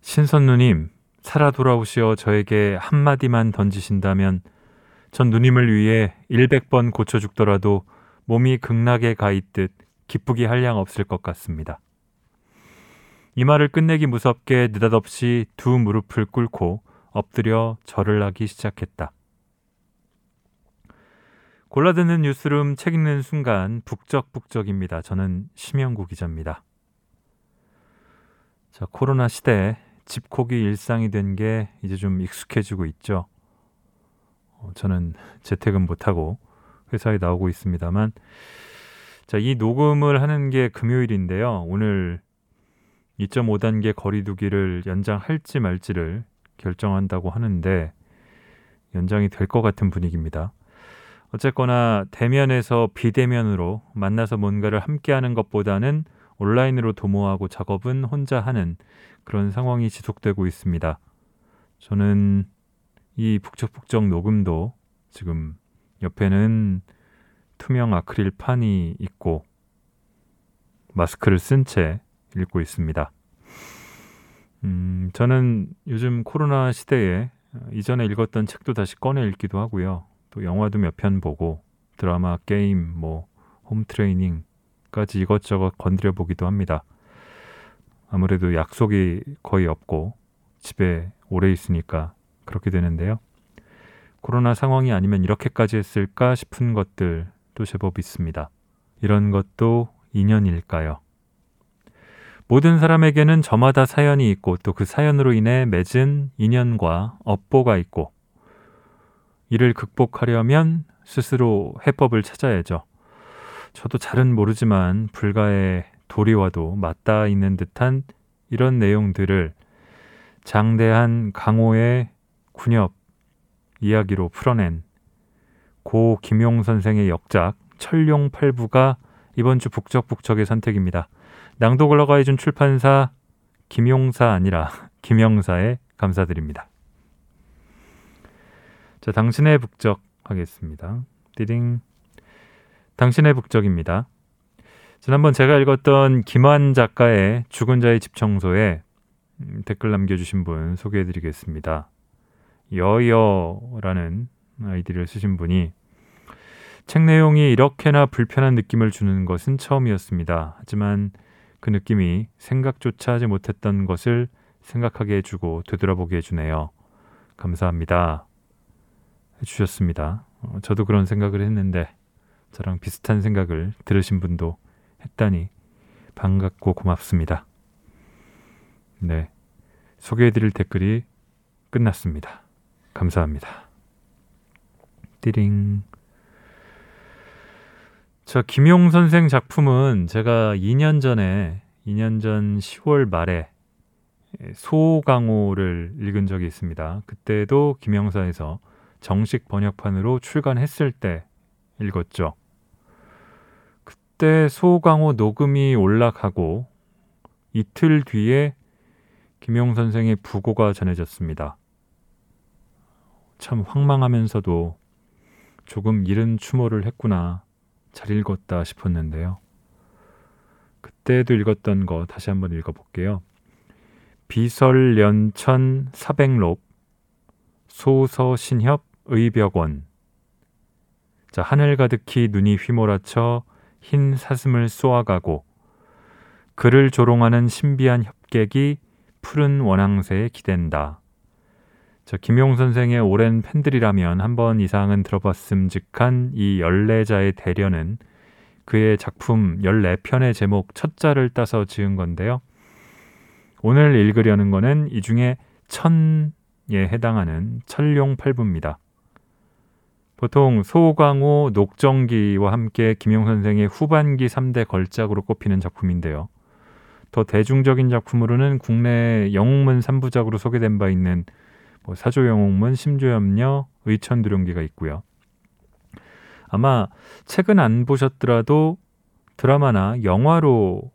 신선누님, 살아 돌아오시어 저에게 한마디만 던지신다면 전 누님을 위해 100번 고쳐 죽더라도 몸이 극락에 가 있듯 기쁘기 한량 없을 것 같습니다. 이 말을 끝내기 무섭게 느닷없이 두 무릎을 꿇고 엎드려 절을 하기 시작했다. 골라드는 뉴스룸 책 읽는 순간 북적북적입니다. 저는 심영구 기자입니다. 자, 코로나 시대 집콕이 일상이 된 게 이제 좀 익숙해지고 있죠. 어, 저는 재택은 못하고 회사에 나오고 있습니다만, 자, 이 녹음을 하는 게 금요일인데요. 오늘 2.5단계 거리두기를 연장할지 말지를 결정한다고 하는데, 연장이 될 것 같은 분위기입니다. 어쨌거나 대면에서 비대면으로 만나서 뭔가를 함께 하는 것보다는 온라인으로 도모하고 작업은 혼자 하는 그런 상황이 지속되고 있습니다. 저는 이 북적북적 녹음도 지금 옆에는 투명 아크릴 판이 있고 마스크를 쓴 채 읽고 있습니다. 음, 저는 요즘 코로나 시대에 이전에 읽었던 책도 다시 꺼내 읽기도 하고요. 또 영화도 몇 편 보고 드라마, 게임, 뭐 홈트레이닝까지 이것저것 건드려 보기도 합니다. 아무래도 약속이 거의 없고 집에 오래 있으니까 그렇게 되는데요. 코로나 상황이 아니면 이렇게까지 했을까 싶은 것들도 제법 있습니다. 이런 것도 인연일까요? 모든 사람에게는 저마다 사연이 있고 또 그 사연으로 인해 맺은 인연과 업보가 있고 이를 극복하려면 스스로 해법을 찾아야죠. 저도 잘은 모르지만 불가의 도리와도 맞닿아 있는 듯한 이런 내용들을 장대한 강호의 군엽 이야기로 풀어낸 고 김용 선생의 역작 철룡팔부가 이번 주 북적북적의 선택입니다. 낭독을 허가해준 출판사 김용사 아니라 김영사에 감사드립니다. 자, 당신의 북적 하겠습니다. 띠링. 당신의 북적입니다. 지난번 제가 읽었던 김환 작가의 죽은 자의 집 청소에 음, 댓글 남겨주신 분 소개해드리겠습니다. 여여라는 아이디를 쓰신 분이 책 내용이 이렇게나 불편한 느낌을 주는 것은 처음이었습니다. 하지만 그 느낌이 생각조차 하지 못했던 것을 생각하게 해주고 되돌아보게 해주네요. 감사합니다. 해주셨습니다. 어, 저도 그런 생각을 했는데 저랑 비슷한 생각을 들으신 분도 했다니 반갑고 고맙습니다. 네. 소개해드릴 댓글이 끝났습니다. 감사합니다. 띠링. 저 김용 선생 작품은 제가 2년 전에 2년 전 10월 말에 소강호를 읽은 적이 있습니다. 그때도 김영사에서 정식 번역판으로 출간했을 때 읽었죠. 그때 소강호 녹음이 올라가고 이틀 뒤에 김용 선생의 부고가 전해졌습니다. 참 황망하면서도 조금 이른 추모를 했구나. 잘 읽었다 싶었는데요. 그때도 읽었던 거 다시 한번 읽어볼게요. 비설연천 사백록 소서신협 의벽원 자 하늘 가득히 눈이 휘몰아쳐 흰 사슴을 쏘아가고 그를 조롱하는 신비한 협객이 푸른 원앙새에 기댄다. 자, 김용 선생의 오랜 팬들이라면 한 번 이상은 들어봤음직한 이 열내자의 대련은 그의 작품 14편의 제목 첫자를 따서 지은 건데요. 오늘 읽으려는 거는 이 중에 천에 해당하는 철룡팔부입니다. 보통 소광호, 녹정기와 함께 김용 선생의 후반기 3대 걸작으로 꼽히는 작품인데요. 더 대중적인 작품으로는 국내 영웅문 3부작으로 소개된 바 있는 뭐 사조 영웅문, 심조염녀, 의천두룡기가 있고요. 아마 책은 안 보셨더라도 드라마나 영화로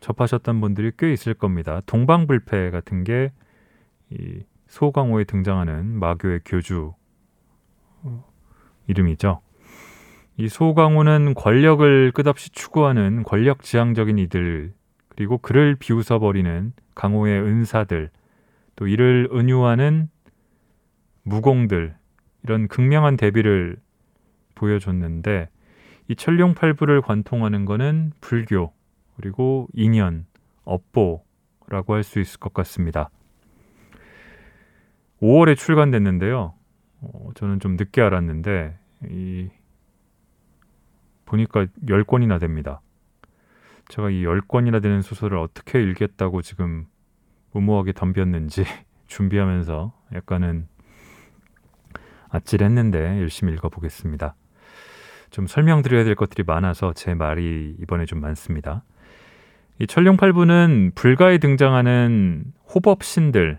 접하셨던 분들이 꽤 있을 겁니다. 동방불패 같은 게이 소광호에 등장하는 마교의 교주 이름이죠. 이 소강호는 권력을 끝없이 추구하는 권력 지향적인 이들 그리고 그를 비웃어 버리는 강호의 은사들 또 이를 은유하는 무공들 이런 극명한 대비를 보여줬는데 이 천룡팔부를 관통하는 것은 불교 그리고 인연, 업보라고 할 수 있을 것 같습니다. 5월에 출간됐는데요. 어, 저는 좀 늦게 알았는데 이 보니까 10권이나 됩니다. 제가 이 10권이나 되는 소설을 어떻게 읽겠다고 지금 무모하게 덤볐는지 준비하면서 약간은 아찔했는데 열심히 읽어보겠습니다. 좀 설명드려야 될 것들이 많아서 제 말이 이번에 좀 많습니다. 이 천룡팔부는 불가에 등장하는 호법신들,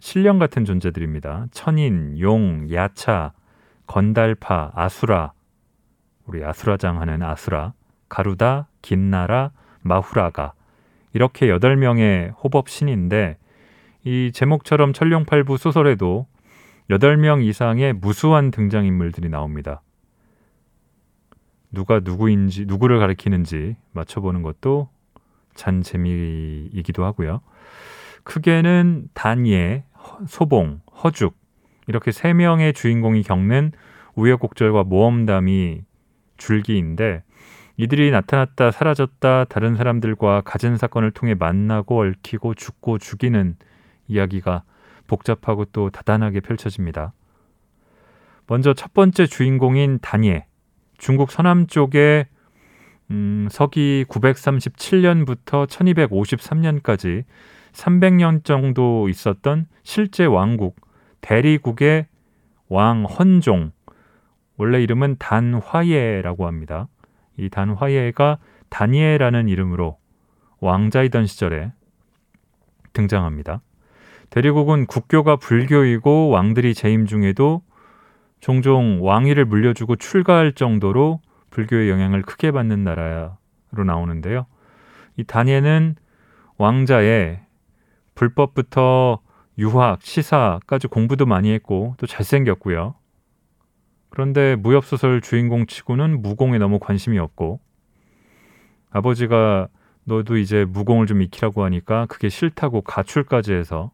신령 같은 존재들입니다. 천인, 용, 야차, 건달파, 아수라, 우리 아수라장 하는 아수라, 가루다, 긴나라, 마후라가 이렇게 여덟 명의 호법 신인데 이 제목처럼 천룡팔부 소설에도 여덟 명 이상의 무수한 등장인물들이 나옵니다. 누가 누구인지 누구를 가리키는지 맞춰보는 것도 잔 재미이기도 하고요. 크게는 단예, 소봉, 허죽 이렇게 세 명의 주인공이 겪는 우여곡절과 모험담이 줄기인데 이들이 나타났다 사라졌다 다른 사람들과 가진 사건을 통해 만나고 얽히고 죽고 죽이는 이야기가 복잡하고 또 다단하게 펼쳐집니다. 먼저 첫 번째 주인공인 단예 중국 서남쪽에 음, 서기 937년부터 1253년까지 300년 정도 있었던 실제 왕국 대리국의 왕 헌종 원래 이름은 단화예라고 합니다. 이 단화예가 다니엘라는 이름으로 왕자이던 시절에 등장합니다. 대리국은 국교가 불교이고 왕들이 재임 중에도 종종 왕위를 물려주고 출가할 정도로 불교의 영향을 크게 받는 나라로 나오는데요. 이 다니엘은 왕자의 불법부터 유학, 시사까지 공부도 많이 했고 또 잘생겼고요. 그런데 무협소설 주인공 치고는 무공에 너무 관심이 없고 아버지가 너도 이제 무공을 좀 익히라고 하니까 그게 싫다고 가출까지 해서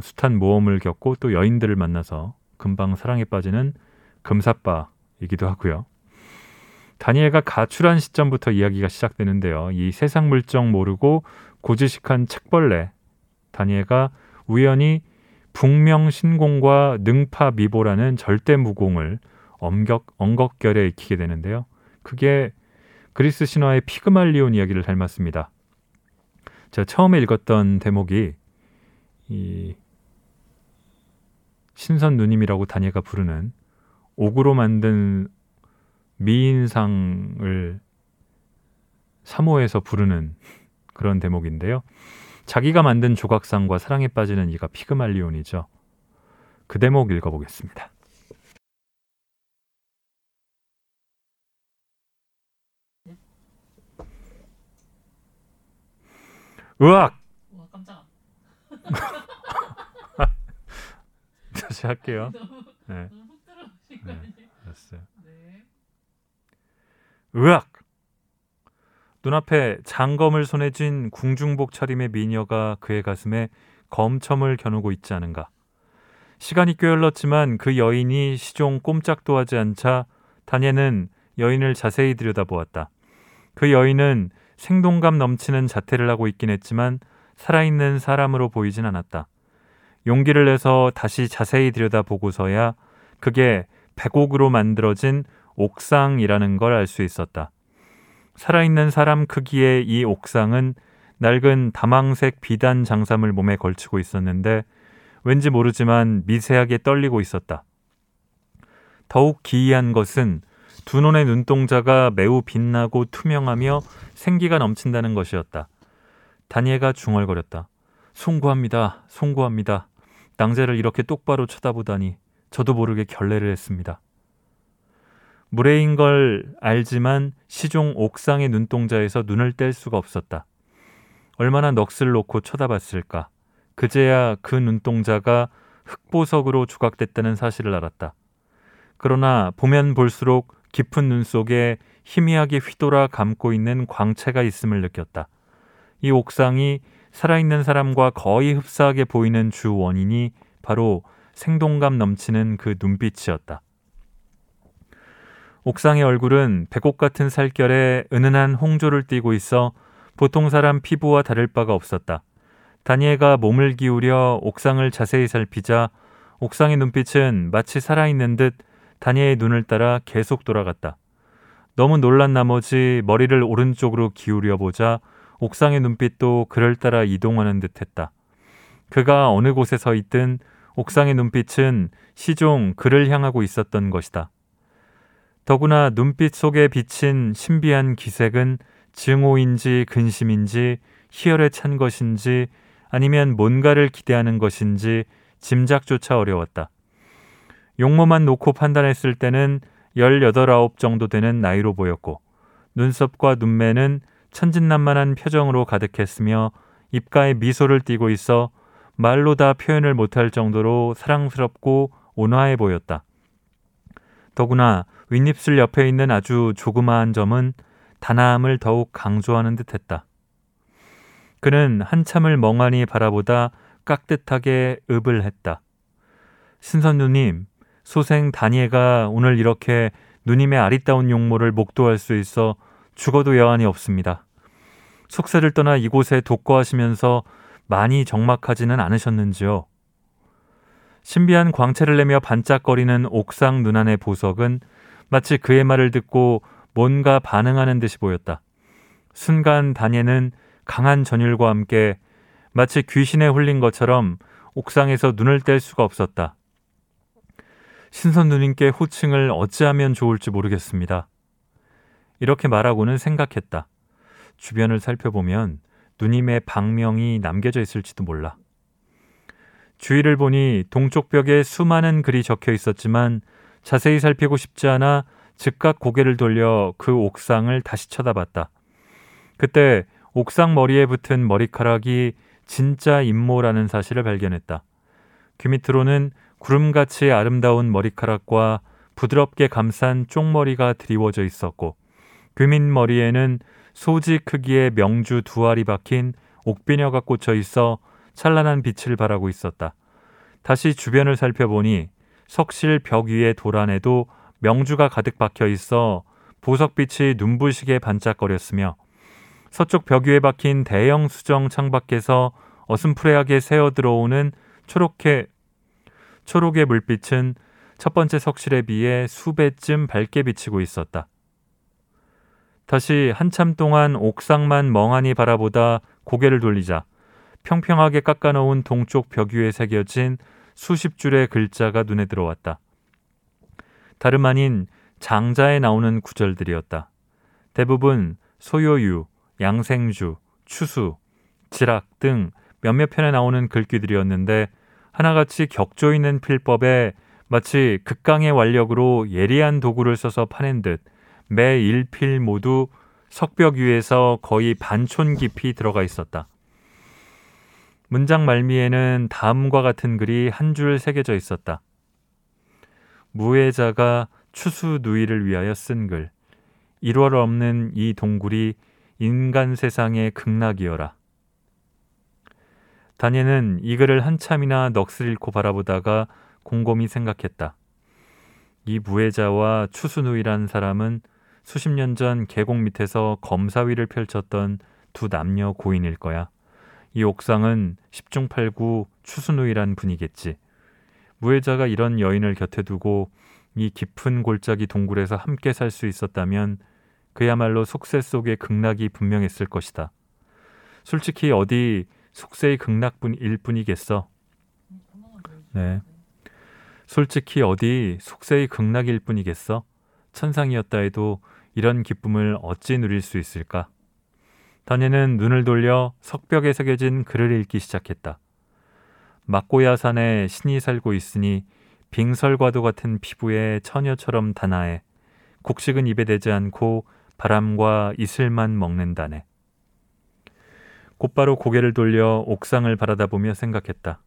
숱한 모험을 겪고 또 여인들을 만나서 금방 사랑에 빠지는 금사빠 이기도 하고요. 다니엘가 가출한 시점부터 이야기가 시작되는데요. 이 세상 물정 모르고 고지식한 책벌레 다니엘가 우연히 북명신공과 능파미보라는 절대 무공을 엄격, 엉겁결에 익히게 되는데요. 그게 그리스 신화의 피그말리온 이야기를 닮았습니다. 제가 처음에 읽었던 대목이 이 신선 누님이라고 다니엘가 부르는 옥으로 만든 미인상을 사모해서 부르는 그런 대목인데요. 자기가 만든 조각상과 사랑에 빠지는 이가 피그말리온이죠. 그 대목 읽어보겠습니다. 으악! 와 깜짝. 다시 할게요. 네. 알았어요. 네. 으악! 눈앞에 장검을 손에 쥔 궁중복 차림의 미녀가 그의 가슴에 검첨을 겨누고 있지 않은가. 시간이 꽤 흘렀지만 그 여인이 시종 꼼짝도 하지 않자 다니엘은 여인을 자세히 들여다보았다. 그 여인은 생동감 넘치는 자태를 하고 있긴 했지만 살아있는 사람으로 보이진 않았다. 용기를 내서 다시 자세히 들여다보고서야 그게 백옥으로 만들어진 옥상이라는 걸 알 수 있었다. 살아있는 사람 크기의 이 옥상은 낡은 다망색 비단 장삼을 몸에 걸치고 있었는데 왠지 모르지만 미세하게 떨리고 있었다. 더욱 기이한 것은 두 눈의 눈동자가 매우 빛나고 투명하며 생기가 넘친다는 것이었다. 다니엘가 중얼거렸다. 송구합니다. 송구합니다. 낭제를 이렇게 똑바로 쳐다보다니 저도 모르게 결례를 했습니다. 무례인 걸 알지만 시종 옥상의 눈동자에서 눈을 뗄 수가 없었다. 얼마나 넋을 놓고 쳐다봤을까. 그제야 그 눈동자가 흑보석으로 조각됐다는 사실을 알았다. 그러나 보면 볼수록 깊은 눈 속에 희미하게 휘돌아 감고 있는 광채가 있음을 느꼈다. 이 옥상이 살아있는 사람과 거의 흡사하게 보이는 주 원인이 바로 생동감 넘치는 그 눈빛이었다. 옥상의 얼굴은 배꼽 같은 살결에 은은한 홍조를 띠고 있어 보통 사람 피부와 다를 바가 없었다. 다니엘가 몸을 기울여 옥상을 자세히 살피자 옥상의 눈빛은 마치 살아있는 듯 다니엘의 눈을 따라 계속 돌아갔다. 너무 놀란 나머지 머리를 오른쪽으로 기울여 보자 옥상의 눈빛도 그를 따라 이동하는 듯 했다. 그가 어느 곳에 서 있든 옥상의 눈빛은 시종 그를 향하고 있었던 것이다. 더구나 눈빛 속에 비친 신비한 기색은 증오인지 근심인지 희열에 찬 것인지 아니면 뭔가를 기대하는 것인지 짐작조차 어려웠다. 용모만 놓고 판단했을 때는 18, 9 정도 되는 나이로 보였고 눈썹과 눈매는 천진난만한 표정으로 가득했으며 입가에 미소를 띠고 있어 말로 다 표현을 못할 정도로 사랑스럽고 온화해 보였다. 더구나 윗입술 옆에 있는 아주 조그마한 점은 단아함을 더욱 강조하는 듯 했다. 그는 한참을 멍하니 바라보다 깍듯하게 읍을 했다. 신선 누님, 소생 다니엘가 오늘 이렇게 누님의 아리따운 용모를 목도할 수 있어 죽어도 여한이 없습니다. 속세를 떠나 이곳에 독거하시면서 많이 적막하지는 않으셨는지요? 신비한 광채를 내며 반짝거리는 옥상 눈안의 보석은 마치 그의 말을 듣고 뭔가 반응하는 듯이 보였다. 순간 다니엘은 강한 전율과 함께 마치 귀신에 홀린 것처럼 옥상에서 눈을 뗄 수가 없었다. 신선 누님께 호칭을 어찌하면 좋을지 모르겠습니다. 이렇게 말하고는 생각했다. 주변을 살펴보면 누님의 방명이 남겨져 있을지도 몰라. 주위를 보니 동쪽 벽에 수많은 글이 적혀 있었지만 자세히 살피고 싶지 않아 즉각 고개를 돌려 그 옥상을 다시 쳐다봤다. 그때 옥상 머리에 붙은 머리카락이 진짜 임모라는 사실을 발견했다. 귀 밑으로는 구름같이 아름다운 머리카락과 부드럽게 감싼 쪽머리가 드리워져 있었고 귀밑 머리에는 소지 크기의 명주 두 알이 박힌 옥비녀가 꽂혀 있어 찬란한 빛을 발하고 있었다. 다시 주변을 살펴보니 석실 벽 위의 도란에도 명주가 가득 박혀 있어 보석빛이 눈부시게 반짝거렸으며 서쪽 벽 위에 박힌 대형 수정 창밖에서 어슴푸레하게 새어 들어오는 초록해 초록의 물빛은 첫 번째 석실에 비해 수배쯤 밝게 비치고 있었다. 다시 한참 동안 옥상만 멍하니 바라보다 고개를 돌리자 평평하게 깎아놓은 동쪽 벽 위에 새겨진 수십 줄의 글자가 눈에 들어왔다. 다름 아닌 장자에 나오는 구절들이었다. 대부분 소요유, 양생주, 추수, 지락 등 몇몇 편에 나오는 글귀들이었는데 하나같이 격조 있는 필법에 마치 극강의 완력으로 예리한 도구를 써서 파낸 듯 매 일필 모두 석벽 위에서 거의 반촌 깊이 들어가 있었다. 문장 말미에는 다음과 같은 글이 한 줄 새겨져 있었다. 무해자가 추수 누이를 위하여 쓴 글. 1월 없는 이 동굴이 인간 세상의 극락이어라. 다니엘은 이 글을 한참이나 넋을 잃고 바라보다가 곰곰이 생각했다. 이 무해자와 추수누이란 사람은 수십 년 전 계곡 밑에서 검사위를 펼쳤던 두 남녀 고인일 거야. 이 옥상은 10중 8구 추수누이란 분이겠지. 무해자가 이런 여인을 곁에 두고 이 깊은 골짜기 동굴에서 함께 살 수 있었다면 그야말로 속세 속의 극락이 분명했을 것이다. 솔직히 어디 속세의 극락뿐일 뿐이겠어. 네. 솔직히 어디 속세의 극락일 뿐이겠어. 천상이었다 해도 이런 기쁨을 어찌 누릴 수 있을까? 다니는 눈을 돌려 석벽에 새겨진 글을 읽기 시작했다. 막고야 산에 신이 살고 있으니 빙설과도 같은 피부에 처녀처럼 단아해 곡식은 입에 대지 않고 바람과 이슬만 먹는다네. 곧바로 고개를 돌려 옥상을 바라다보며 생각했다.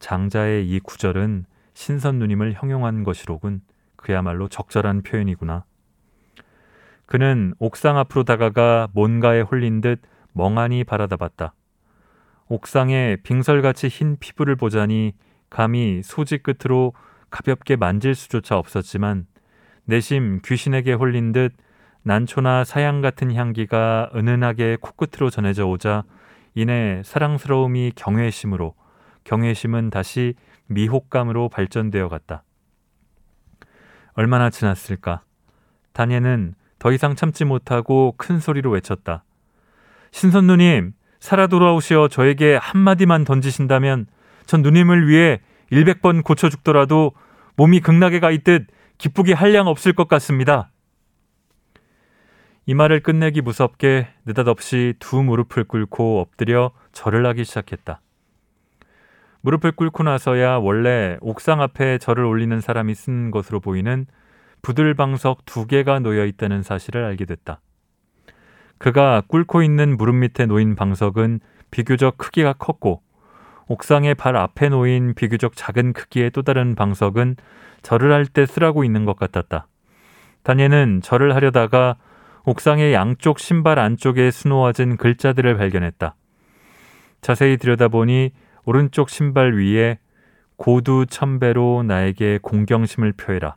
장자의 이 구절은 신선 누님을 형용한 것이로군. 그야말로 적절한 표현이구나. 그는 옥상 앞으로 다가가 뭔가에 홀린 듯 멍하니 바라다 봤다. 옥상에 빙설같이 흰 피부를 보자니 감히 소지 끝으로 가볍게 만질 수조차 없었지만 내심 귀신에게 홀린 듯 난초나 사양 같은 향기가 은은하게 코끝으로 전해져 오자 이내 사랑스러움이 경외심으로 경외심은 다시 미혹감으로 발전되어 갔다. 얼마나 지났을까? 다니엘은 더 이상 참지 못하고 큰 소리로 외쳤다. 신선 누님, 살아 돌아오시어 저에게 한마디만 던지신다면 전 누님을 위해 100번 고쳐 죽더라도 몸이 극락에 가 있듯 기쁘게 한량 없을 것 같습니다. 이 말을 끝내기 무섭게 느닷없이 두 무릎을 꿇고 엎드려 절을 하기 시작했다. 무릎을 꿇고 나서야 원래 옥상 앞에 절을 올리는 사람이 쓴 것으로 보이는 부들방석 두 개가 놓여 있다는 사실을 알게 됐다. 그가 꿇고 있는 무릎 밑에 놓인 방석은 비교적 크기가 컸고 옥상의 발 앞에 놓인 비교적 작은 크기의 또 다른 방석은 절을 할 때 쓰라고 있는 것 같았다. 다니엘은 절을 하려다가 옥상의 양쪽 신발 안쪽에 수놓아진 글자들을 발견했다. 자세히 들여다보니 오른쪽 신발 위에 고두 천배로 나에게 공경심을 표해라.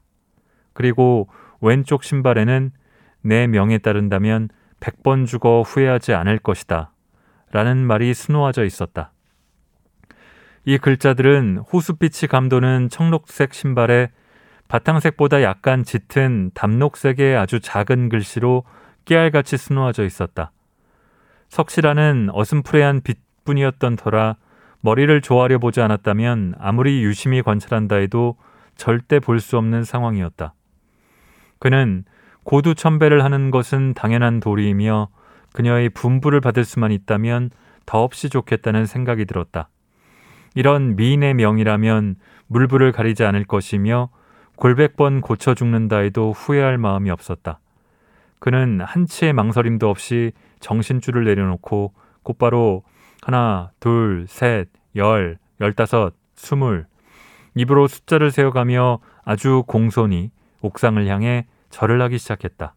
그리고 왼쪽 신발에는 내 명에 따른다면 100번 죽어 후회하지 않을 것이다. 라는 말이 수놓아져 있었다. 이 글자들은 호수빛이 감도는 청록색 신발에 바탕색보다 약간 짙은 담록색의 아주 작은 글씨로 깨알같이 수놓아져 있었다. 석시라는 어슴푸레한 빛뿐이었던 터라 머리를 조아려 보지 않았다면 아무리 유심히 관찰한다 해도 절대 볼 수 없는 상황이었다. 그는 고두 천배를 하는 것은 당연한 도리이며 그녀의 분부를 받을 수만 있다면 더없이 좋겠다는 생각이 들었다. 이런 미인의 명이라면 물불을 가리지 않을 것이며 골백 번 고쳐 죽는다 해도 후회할 마음이 없었다. 그는 한치의 망설임도 없이 정신줄을 내려놓고 곧바로 하나, 둘, 셋, 열, 열다섯, 스물 입으로 숫자를 세어가며 아주 공손히 옥상을 향해 절을 하기 시작했다.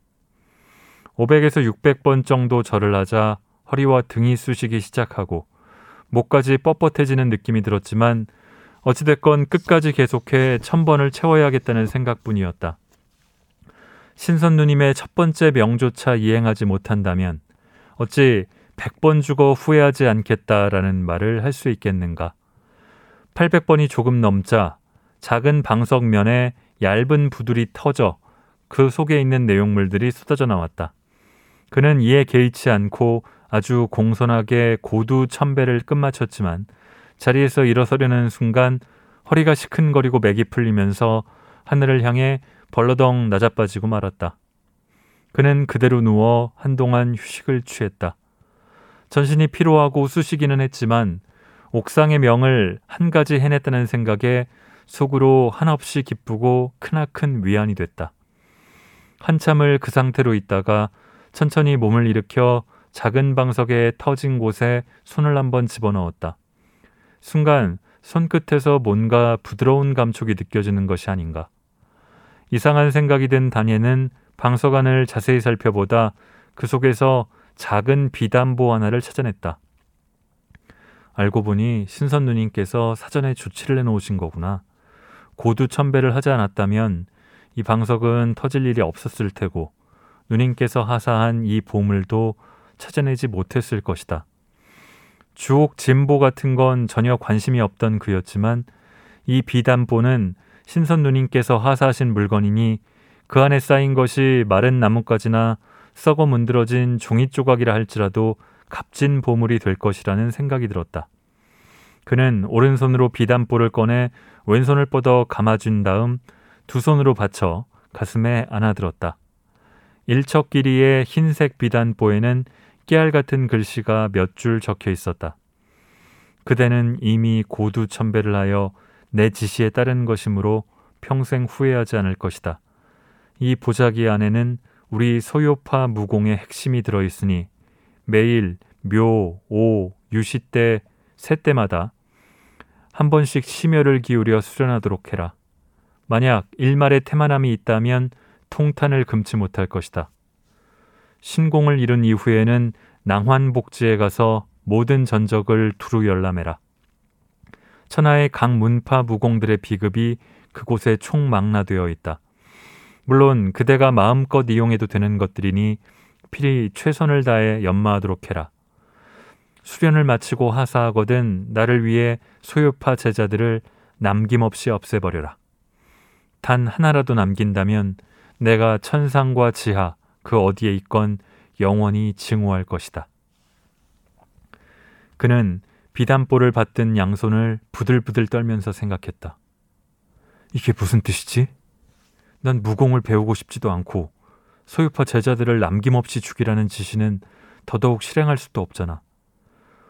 500에서 600번 정도 절을 하자 허리와 등이 쑤시기 시작하고 목까지 뻣뻣해지는 느낌이 들었지만 어찌됐건 끝까지 계속해 천번을 채워야겠다는 생각뿐이었다. 신선 누님의 첫 번째 명조차 이행하지 못한다면 어찌 100번 죽어 후회하지 않겠다라는 말을 할 수 있겠는가. 800번이 조금 넘자 작은 방석면에 얇은 부들이 터져 그 속에 있는 내용물들이 쏟아져 나왔다. 그는 이에 개의치 않고 아주 공손하게 고두 천배를 끝마쳤지만 자리에서 일어서려는 순간 허리가 시큰거리고 맥이 풀리면서 하늘을 향해 벌러덩 낮아빠지고 말았다. 그는 그대로 누워 한동안 휴식을 취했다. 전신이 피로하고 쑤시기는 했지만 옥상의 명을 한 가지 해냈다는 생각에 속으로 한없이 기쁘고 크나큰 위안이 됐다. 한참을 그 상태로 있다가 천천히 몸을 일으켜 작은 방석에 터진 곳에 손을 한번 집어넣었다. 순간 손끝에서 뭔가 부드러운 감촉이 느껴지는 것이 아닌가. 이상한 생각이 든 다니엘은 방석 안을 자세히 살펴보다 그 속에서 작은 비담보 하나를 찾아냈다. 알고 보니 신선 누님께서 사전에 조치를 해놓으신 거구나. 고두 천배를 하지 않았다면 이 방석은 터질 일이 없었을 테고 누님께서 하사한 이 보물도 찾아내지 못했을 것이다. 주옥 진보 같은 건 전혀 관심이 없던 그였지만 이 비단보는 신선 누님께서 하사하신 물건이니 그 안에 쌓인 것이 마른 나뭇가지나 썩어 문드러진 종이 조각이라 할지라도 값진 보물이 될 것이라는 생각이 들었다. 그는 오른손으로 비단보를 꺼내 왼손을 뻗어 감아준 다음 두 손으로 받쳐 가슴에 안아들었다. 일척 길이의 흰색 비단보에는 깨알 같은 글씨가 몇 줄 적혀 있었다. 그대는 이미 고두 천배를 하여 내 지시에 따른 것이므로 평생 후회하지 않을 것이다. 이 보자기 안에는 우리 소요파 무공의 핵심이 들어 있으니 매일 묘, 오, 유시 때, 세 때마다 한 번씩 심혈을 기울여 수련하도록 해라. 만약 일말의 태만함이 있다면 통탄을 금치 못할 것이다. 신공을 잃은 이후에는 낭환복지에 가서 모든 전적을 두루 열람해라. 천하의 각 문파 무공들의 비급이 그곳에 총망라되어 있다. 물론 그대가 마음껏 이용해도 되는 것들이니 필히 최선을 다해 연마하도록 해라. 수련을 마치고 하사하거든 나를 위해 소유파 제자들을 남김없이 없애버려라. 단 하나라도 남긴다면 내가 천상과 지하 그 어디에 있건 영원히 증오할 것이다. 그는 비단볼을 받든 양손을 부들부들 떨면서 생각했다. 이게 무슨 뜻이지? 난 무공을 배우고 싶지도 않고 소유파 제자들을 남김없이 죽이라는 지시는 더더욱 실행할 수도 없잖아.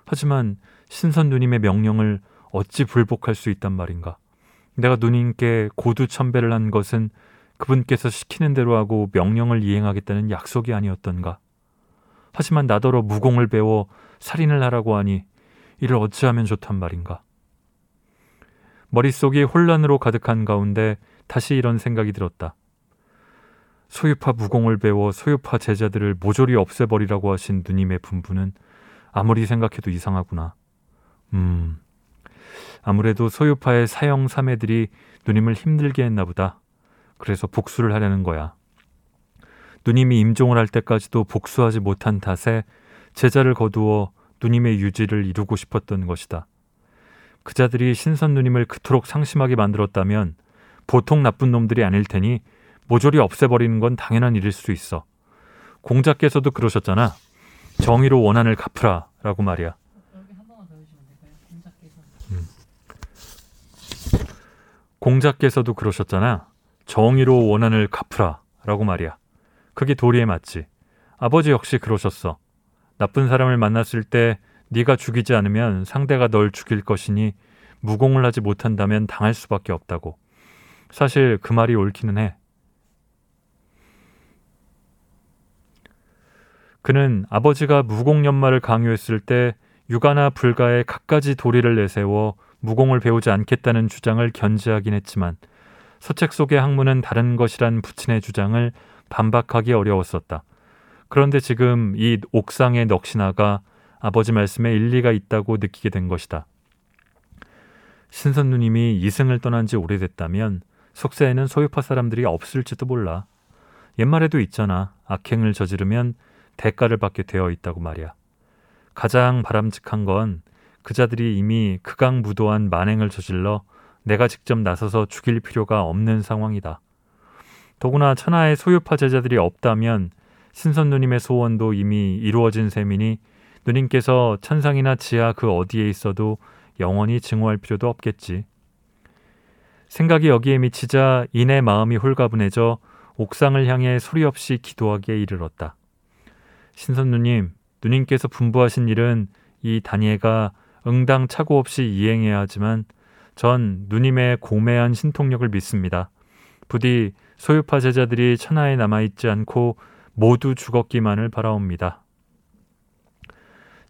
하지만 신선 누님의 명령을 어찌 불복할 수 있단 말인가? 내가 누님께 고두 천배를 한 것은 그분께서 시키는 대로 하고 명령을 이행하겠다는 약속이 아니었던가? 하지만 나더러 무공을 배워 살인을 하라고 하니 이를 어찌하면 좋단 말인가? 머릿속이 혼란으로 가득한 가운데 다시 이런 생각이 들었다. 소유파 무공을 배워 소유파 제자들을 모조리 없애버리라고 하신 누님의 분부는 아무리 생각해도 이상하구나. 음, 아무래도 소유파의 사형 사매들이 누님을 힘들게 했나 보다. 그래서 복수를 하려는 거야. 누님이 임종을 할 때까지도 복수하지 못한 탓에 제자를 거두어 누님의 유지를 이루고 싶었던 것이다. 그자들이 신선 누님을 그토록 상심하게 만들었다면 보통 나쁜 놈들이 아닐 테니 모조리 없애버리는 건 당연한 일일 수 있어. 공자께서도 그러셨잖아. 정의로 원한을 갚으라 라고 말이야. 여기 한 번만 더 해주시면 될까요? 공작께서 공자께서도 그러셨잖아. 정의로 원한을 갚으라 라고 말이야. 그게 도리에 맞지. 아버지 역시 그러셨어. 나쁜 사람을 만났을 때 네가 죽이지 않으면 상대가 널 죽일 것이니 무공을 하지 못한다면 당할 수밖에 없다고. 사실 그 말이 옳기는 해. 그는 아버지가 무공연마를 강요했을 때 육아나 불가에 갖가지 도리를 내세워 무공을 배우지 않겠다는 주장을 견지하긴 했지만 서책 속의 학문은 다른 것이란 부친의 주장을 반박하기 어려웠었다. 그런데 지금 이 옥상의 넋이나가 아버지 말씀에 일리가 있다고 느끼게 된 것이다. 신선 누님이 이승을 떠난 지 오래됐다면 속세에는 소유파 사람들이 없을지도 몰라. 옛말에도 있잖아. 악행을 저지르면 대가를 받게 되어 있다고 말이야. 가장 바람직한 건 그 자들이 이미 극악무도한 만행을 저질러 내가 직접 나서서 죽일 필요가 없는 상황이다. 더구나 천하의 소유파 제자들이 없다면 신선 누님의 소원도 이미 이루어진 셈이니 누님께서 천상이나 지하 그 어디에 있어도 영원히 증오할 필요도 없겠지. 생각이 여기에 미치자 이내 마음이 홀가분해져 옥상을 향해 소리 없이 기도하기에 이르렀다. 신선 누님, 누님께서 분부하신 일은 이 다니엘가 응당 차고 없이 이행해야 하지만 전 누님의 고매한 신통력을 믿습니다. 부디 소유파 제자들이 천하에 남아있지 않고 모두 죽었기만을 바라옵니다.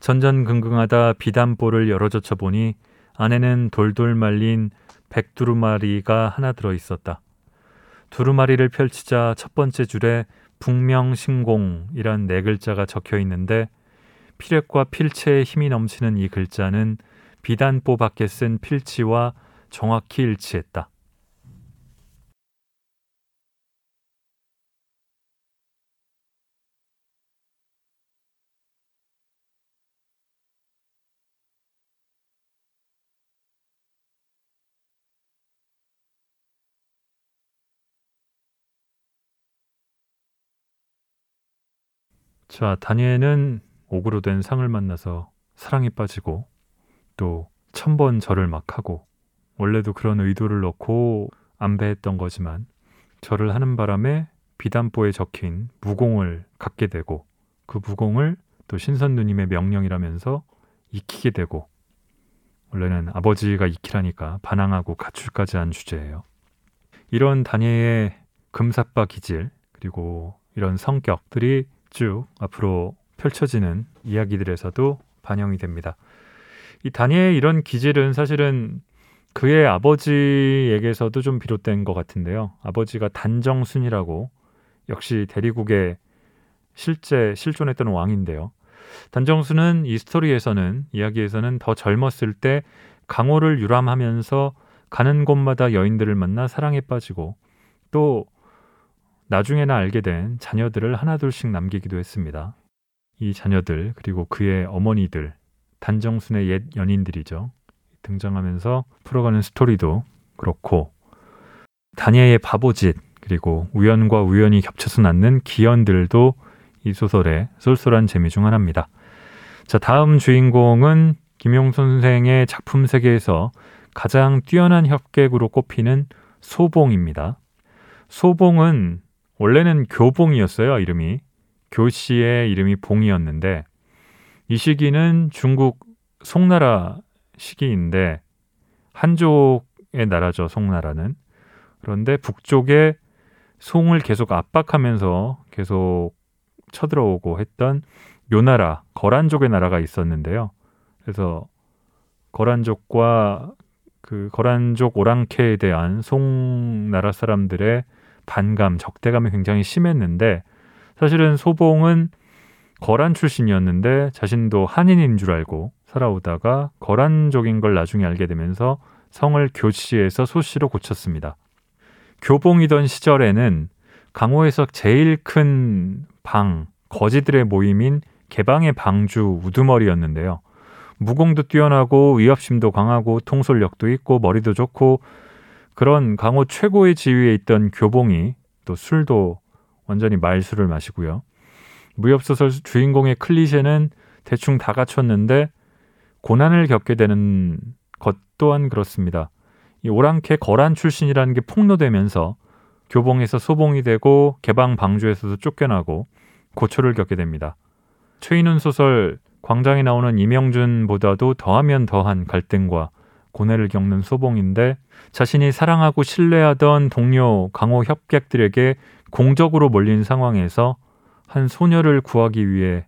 전전긍긍하다 비단볼을 열어젖혀 보니 안에는 돌돌 말린 백두루마리가 하나 들어 있었다. 두루마리를 펼치자 첫 번째 줄에 북명신공이란 네 글자가 적혀 있는데 필액과 필체의 힘이 넘치는 이 글자는 비단보 밖에 쓴 필치와 정확히 일치했다. 자, 다니엘은 옥으로 된 상을 만나서 사랑에 빠지고 또 천 번 절을 막 하고 원래도 그런 의도를 넣고 안배했던 거지만 절을 하는 바람에 비단보에 적힌 무공을 갖게 되고 그 무공을 또 신선 누님의 명령이라면서 익히게 되고 원래는 아버지가 익히라니까 반항하고 가출까지 한 주제예요. 이런 다니엘의 금사빠 기질 그리고 이런 성격들이 쭉 앞으로 펼쳐지는 이야기들에서도 반영이 됩니다. 이 다니엘의 이런 기질은 사실은 그의 아버지에게서도 좀 비롯된 것 같은데요. 아버지가 단정순이라고 역시 대리국의 실제 실존했던 왕인데요. 단정수는 이 스토리에서는 이야기에서는 더 젊었을 때 강호를 유람하면서 가는 곳마다 여인들을 만나 사랑에 빠지고 또 나중에나 알게 된 자녀들을 하나둘씩 남기기도 했습니다. 이 자녀들 그리고 그의 어머니들 단정순의 옛 연인들이죠. 등장하면서 풀어가는 스토리도 그렇고 다니엘의 바보짓 그리고 우연과 우연이 겹쳐서 낳는 기연들도 이 소설의 쏠쏠한 재미 중 하나입니다. 자, 다음 주인공은 김용 선생의 작품 세계에서 가장 뛰어난 협객으로 꼽히는 소봉입니다. 소봉은 원래는 교봉이었어요, 이름이. 교씨의 이름이 봉이었는데 이 시기는 중국 송나라 시기인데 한족의 나라죠, 송나라는. 그런데 북쪽에 송을 계속 압박하면서 계속 쳐들어오고 했던 요나라, 거란족의 나라가 있었는데요. 그래서 거란족과 그 거란족 오랑캐에 대한 송나라 사람들의 반감, 적대감이 굉장히 심했는데 사실은 소봉은 거란 출신이었는데 자신도 한인인 줄 알고 살아오다가 거란족인 걸 나중에 알게 되면서 성을 교씨에서 소씨로 고쳤습니다. 교봉이던 시절에는 강호에서 제일 큰 방, 거지들의 모임인 개방의 방주 우두머리였는데요. 무공도 뛰어나고 위협심도 강하고 통솔력도 있고 머리도 좋고 그런 강호 최고의 지위에 있던 교봉이 또 술도 완전히 말술을 마시고요. 무협소설 주인공의 클리셰는 대충 다 갖췄는데 고난을 겪게 되는 것 또한 그렇습니다. 이 오랑캐 거란 출신이라는 게 폭로되면서 교봉에서 소봉이 되고 개방 방주에서도 쫓겨나고 고초를 겪게 됩니다. 최인훈 소설 광장에 나오는 이명준보다도 더하면 더한 갈등과 고뇌를 겪는 소봉인데 자신이 사랑하고 신뢰하던 동료 강호 협객들에게 공적으로 몰린 상황에서 한 소녀를 구하기 위해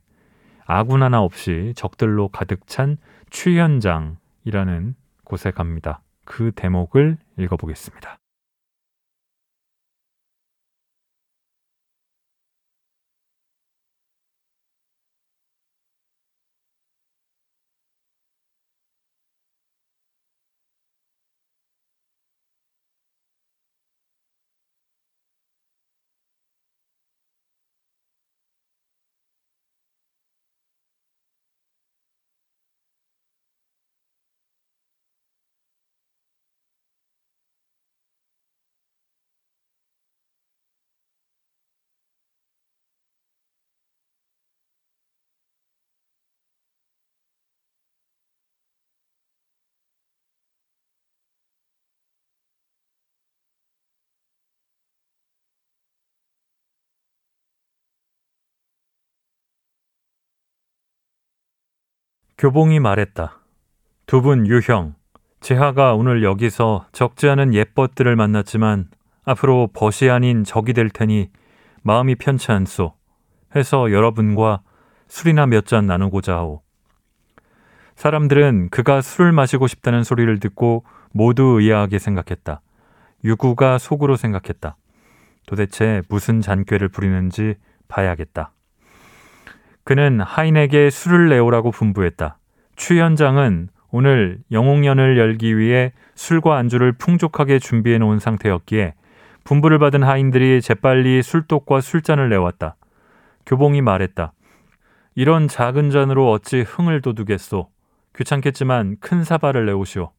아군 하나 없이 적들로 가득 찬 취현장이라는 곳에 갑니다. 그 대목을 읽어보겠습니다. 교봉이 말했다. 두 분 유형, 제하가 오늘 여기서 적지 않은 예벗들을 만났지만 앞으로 벗이 아닌 적이 될 테니 마음이 편치 않소. 해서 여러분과 술이나 몇 잔 나누고자 하오. 사람들은 그가 술을 마시고 싶다는 소리를 듣고 모두 의아하게 생각했다. 유구가 속으로 생각했다. 도대체 무슨 잔꾀를 부리는지 봐야겠다. 그는 하인에게 술을 내오라고 분부했다. 추 현장은 오늘 영웅년을 열기 위해 술과 안주를 풍족하게 준비해 놓은 상태였기에 분부를 받은 하인들이 재빨리 술독과 술잔을 내왔다. 교봉이 말했다. 이런 작은 잔으로 어찌 흥을 돋우겠소. 귀찮겠지만 큰 사발을 내오시오.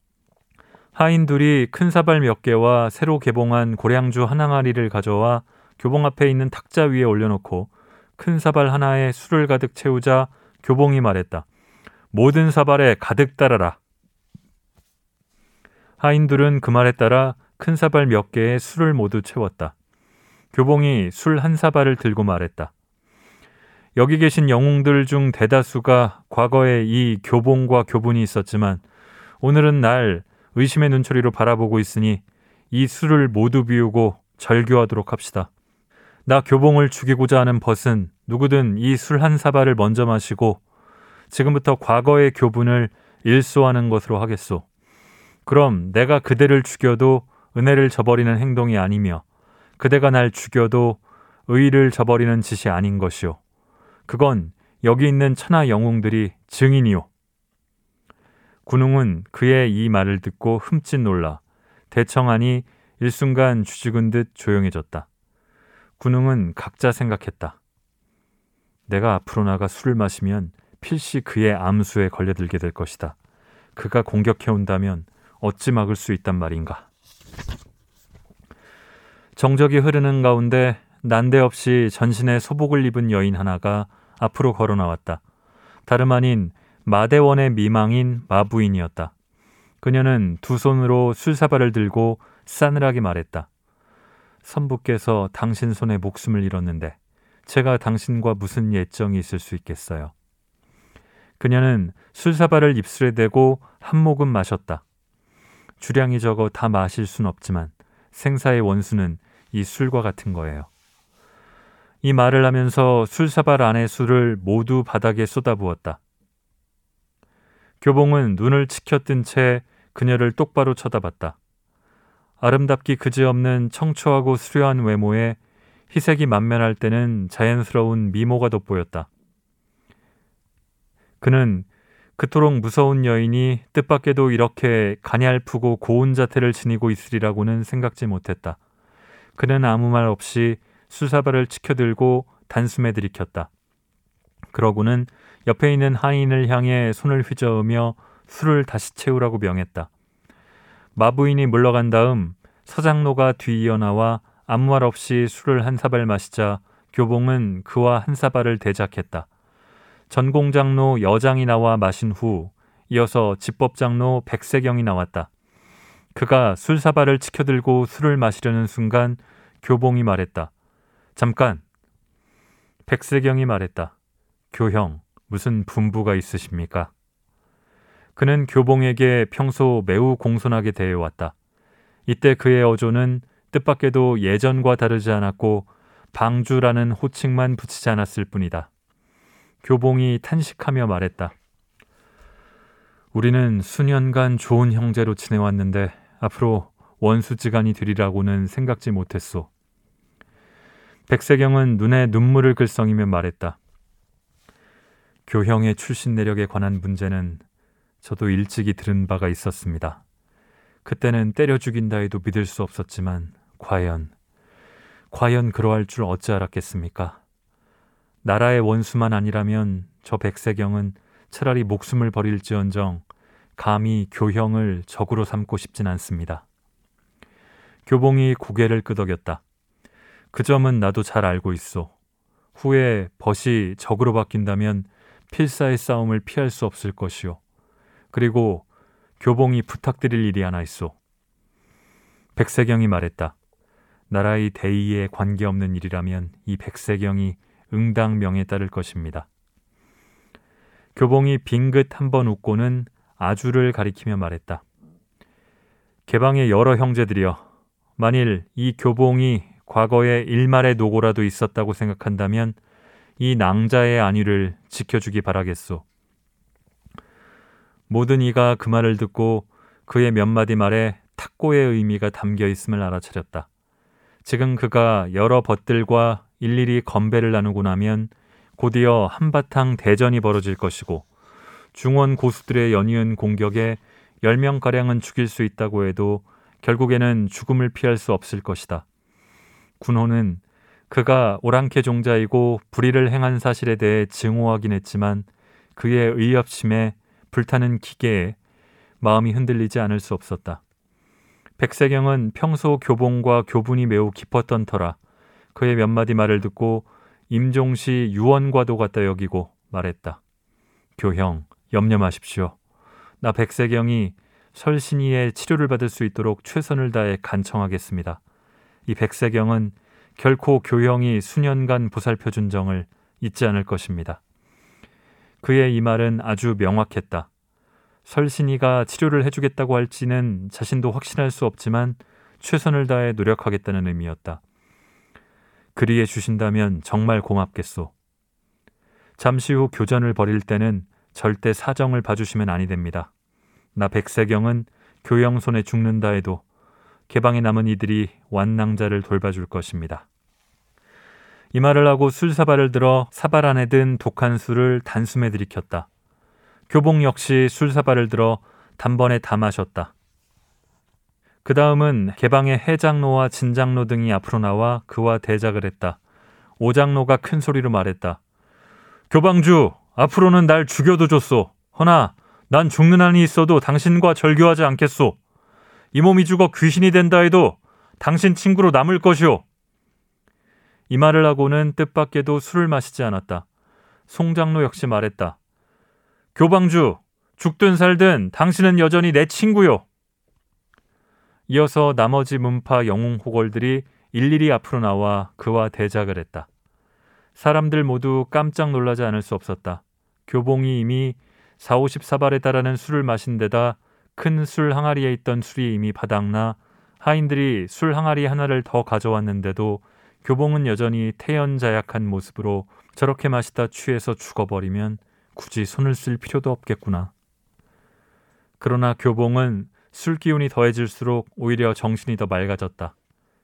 하인 둘이 큰 사발 몇 개와 새로 개봉한 고량주 한 항아리를 가져와 교봉 앞에 있는 탁자 위에 올려놓고 큰 사발 하나에 술을 가득 채우자 교봉이 말했다. 모든 사발에 가득 따라라. 하인들은 그 말에 따라 큰 사발 몇 개에 술을 모두 채웠다. 교봉이 술 한 사발을 들고 말했다. 여기 계신 영웅들 중 대다수가 과거에 이 교봉과 교분이 있었지만 오늘은 날 의심의 눈초리로 바라보고 있으니 이 술을 모두 비우고 절교하도록 합시다. 나 교봉을 죽이고자 하는 벗은 누구든 이 술 한 사발을 먼저 마시고 지금부터 과거의 교분을 일소하는 것으로 하겠소. 그럼 내가 그대를 죽여도 은혜를 저버리는 행동이 아니며 그대가 날 죽여도 의를 저버리는 짓이 아닌 것이오. 그건 여기 있는 천하 영웅들이 증인이오. 군웅은 그의 이 말을 듣고 흠칫 놀라 대청하니 일순간 주죽은 듯 조용해졌다. 군웅은 각자 생각했다. 내가 앞으로 나가 술을 마시면 필시 그의 암수에 걸려들게 될 것이다. 그가 공격해 온다면 어찌 막을 수 있단 말인가. 정적이 흐르는 가운데 난데없이 전신에 소복을 입은 여인 하나가 앞으로 걸어 나왔다. 다름 아닌 마대원의 미망인 마부인이었다. 그녀는 두 손으로 술사발을 들고 싸늘하게 말했다. 선부께서 당신 손에 목숨을 잃었는데 제가 당신과 무슨 예정이 있을 수 있겠어요. 그녀는 술사발을 입술에 대고 한 모금 마셨다. 주량이 적어 다 마실 순 없지만 생사의 원수는 이 술과 같은 거예요. 이 말을 하면서 술사발 안의 술을 모두 바닥에 쏟아부었다. 교봉은 눈을 치켜뜬 채 그녀를 똑바로 쳐다봤다. 아름답기 그지없는 청초하고 수려한 외모에 희색이 만면할 때는 자연스러운 미모가 돋보였다. 그는 그토록 무서운 여인이 뜻밖에도 이렇게 가냘프고 고운 자태를 지니고 있으리라고는 생각지 못했다. 그는 아무 말 없이 수사발을 치켜들고 단숨에 들이켰다. 그러고는 옆에 있는 하인을 향해 손을 휘저으며 술을 다시 채우라고 명했다. 마부인이 물러간 다음 서장로가 뒤이어 나와 아무 말 없이 술을 한 사발 마시자 교봉은 그와 한 사발을 대작했다. 전공장로 여장이 나와 마신 후 이어서 집법장로 백세경이 나왔다. 그가 술사발을 치켜들고 술을 마시려는 순간 교봉이 말했다. 잠깐. 백세경이 말했다. 교형, 무슨 분부가 있으십니까? 그는 교봉에게 평소 매우 공손하게 대해왔다. 이때 그의 어조는 뜻밖에도 예전과 다르지 않았고 방주라는 호칭만 붙이지 않았을 뿐이다. 교봉이 탄식하며 말했다. 우리는 수년간 좋은 형제로 지내왔는데 앞으로 원수지간이 되리라고는 생각지 못했소. 백세경은 눈에 눈물을 글썽이며 말했다. 교형의 출신 내력에 관한 문제는 저도 일찍이 들은 바가 있었습니다. 그때는 때려 죽인다 해도 믿을 수 없었지만 과연 과연 그러할 줄 어찌 알았겠습니까? 나라의 원수만 아니라면 저 백세경은 차라리 목숨을 버릴지언정 감히 교형을 적으로 삼고 싶진 않습니다. 교봉이 고개를 끄덕였다. 그 점은 나도 잘 알고 있어 후에 벗이 적으로 바뀐다면 필사의 싸움을 피할 수 없을 것이오. 그리고 교봉이 부탁드릴 일이 하나 있어 백세경이 말했다. 나라의 대의에 관계없는 일이라면 이 백세경이 응당명에 따를 것입니다. 교봉이 빙긋 한 번 웃고는 아주를 가리키며 말했다. 개방의 여러 형제들이여, 만일 이 교봉이 과거에 일말의 노고라도 있었다고 생각한다면 이 낭자의 안위를 지켜주기 바라겠소. 모든 이가 그 말을 듣고 그의 몇 마디 말에 탁고의 의미가 담겨 있음을 알아차렸다. 지금 그가 여러 벗들과 일일이 건배를 나누고 나면 곧이어 한바탕 대전이 벌어질 것이고 중원 고수들의 연이은 공격에 10명가량은 죽일 수 있다고 해도 결국에는 죽음을 피할 수 없을 것이다. 군호는 그가 오랑캐 종자이고 불의를 행한 사실에 대해 증오하긴 했지만 그의 의협심에 불타는 기계에 마음이 흔들리지 않을 수 없었다. 백세경은 평소 교봉과 교분이 매우 깊었던 터라 그의 몇 마디 말을 듣고 임종시 유언과도 같다 여기고 말했다. 교형, 염려 마십시오. 나 백세경이 설신이의 치료를 받을 수 있도록 최선을 다해 간청하겠습니다. 이 백세경은 결코 교형이 수년간 보살펴준 정을 잊지 않을 것입니다. 그의 이 말은 아주 명확했다. 설신이가 치료를 해주겠다고 할지는 자신도 확신할 수 없지만 최선을 다해 노력하겠다는 의미였다. 그리해 주신다면 정말 고맙겠소. 잠시 후 교전을 벌일 때는 절대 사정을 봐주시면 아니 됩니다. 나 백세경은 교영 손에 죽는다 해도 개방에 남은 이들이 완낭자를 돌봐줄 것입니다. 이 말을 하고 술사발을 들어 사발 안에 든 독한 술을 단숨에 들이켰다. 교봉 역시 술사발을 들어 단번에 다 마셨다. 그 다음은 개방의 해장로와 진장로 등이 앞으로 나와 그와 대작을 했다. 오장로가 큰 소리로 말했다. 교방주, 앞으로는 날 죽여도 줬소. 허나 난 죽는 한이 있어도 당신과 절교하지 않겠소. 이 몸이 죽어 귀신이 된다 해도 당신 친구로 남을 것이오. 이 말을 하고는 뜻밖에도 술을 마시지 않았다. 송장로 역시 말했다. 교방주, 죽든 살든 당신은 여전히 내 친구요. 이어서 나머지 문파 영웅 호걸들이 일일이 앞으로 나와 그와 대작을 했다. 사람들 모두 깜짝 놀라지 않을 수 없었다. 교봉이 이미 4, 54발에 달하는 술을 마신 데다 큰 술 항아리에 있던 술이 이미 바닥나 하인들이 술 항아리 하나를 더 가져왔는데도 교봉은 여전히 태연자약한 모습으로 저렇게 마시다 취해서 죽어버리면 굳이 손을 쓸 필요도 없겠구나. 그러나 교봉은 술 기운이 더해질수록 오히려 정신이 더 맑아졌다.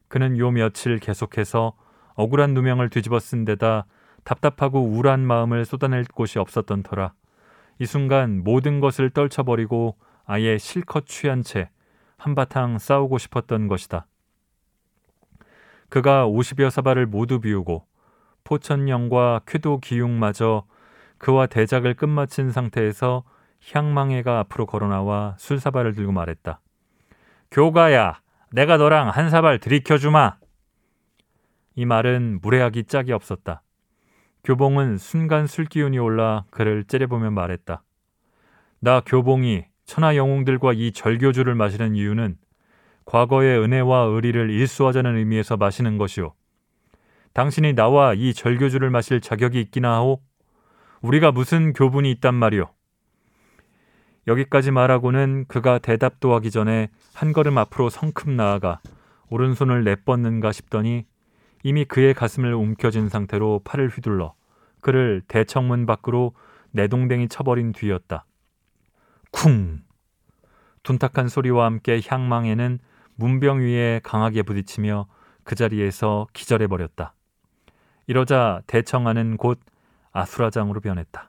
그는 요 며칠 계속해서 억울한 누명을 뒤집어 쓴 데다 답답하고 우울한 마음을 쏟아낼 곳이 없었던 터라 이 순간 모든 것을 떨쳐버리고 아예 실컷 취한 채 한바탕 싸우고 싶었던 것이다. 그가 50여 사발을 모두 비우고 포천령과 쾌도 기용마저 그와 대작을 끝마친 상태에서 향망해가 앞으로 걸어나와 술사발을 들고 말했다. 교가야, 내가 너랑 한 사발 들이켜주마. 이 말은 무례하기 짝이 없었다. 교봉은 순간 술기운이 올라 그를 째려보며 말했다. 나 교봉이 천하 영웅들과 이 절교주를 마시는 이유는 과거의 은혜와 의리를 일수하자는 의미에서 마시는 것이오. 당신이 나와 이 절교주를 마실 자격이 있기나 하오? 우리가 무슨 교분이 있단 말이오. 여기까지 말하고는 그가 대답도 하기 전에 한 걸음 앞으로 성큼 나아가 오른손을 내뻗는가 싶더니 이미 그의 가슴을 움켜쥔 상태로 팔을 휘둘러 그를 대청문 밖으로 내동댕이 쳐버린 뒤였다. 쿵! 둔탁한 소리와 함께 향망에는 문병 위에 강하게 부딪히며 그 자리에서 기절해 버렸다. 이러자 대청하는 곧 아수라장으로 변했다.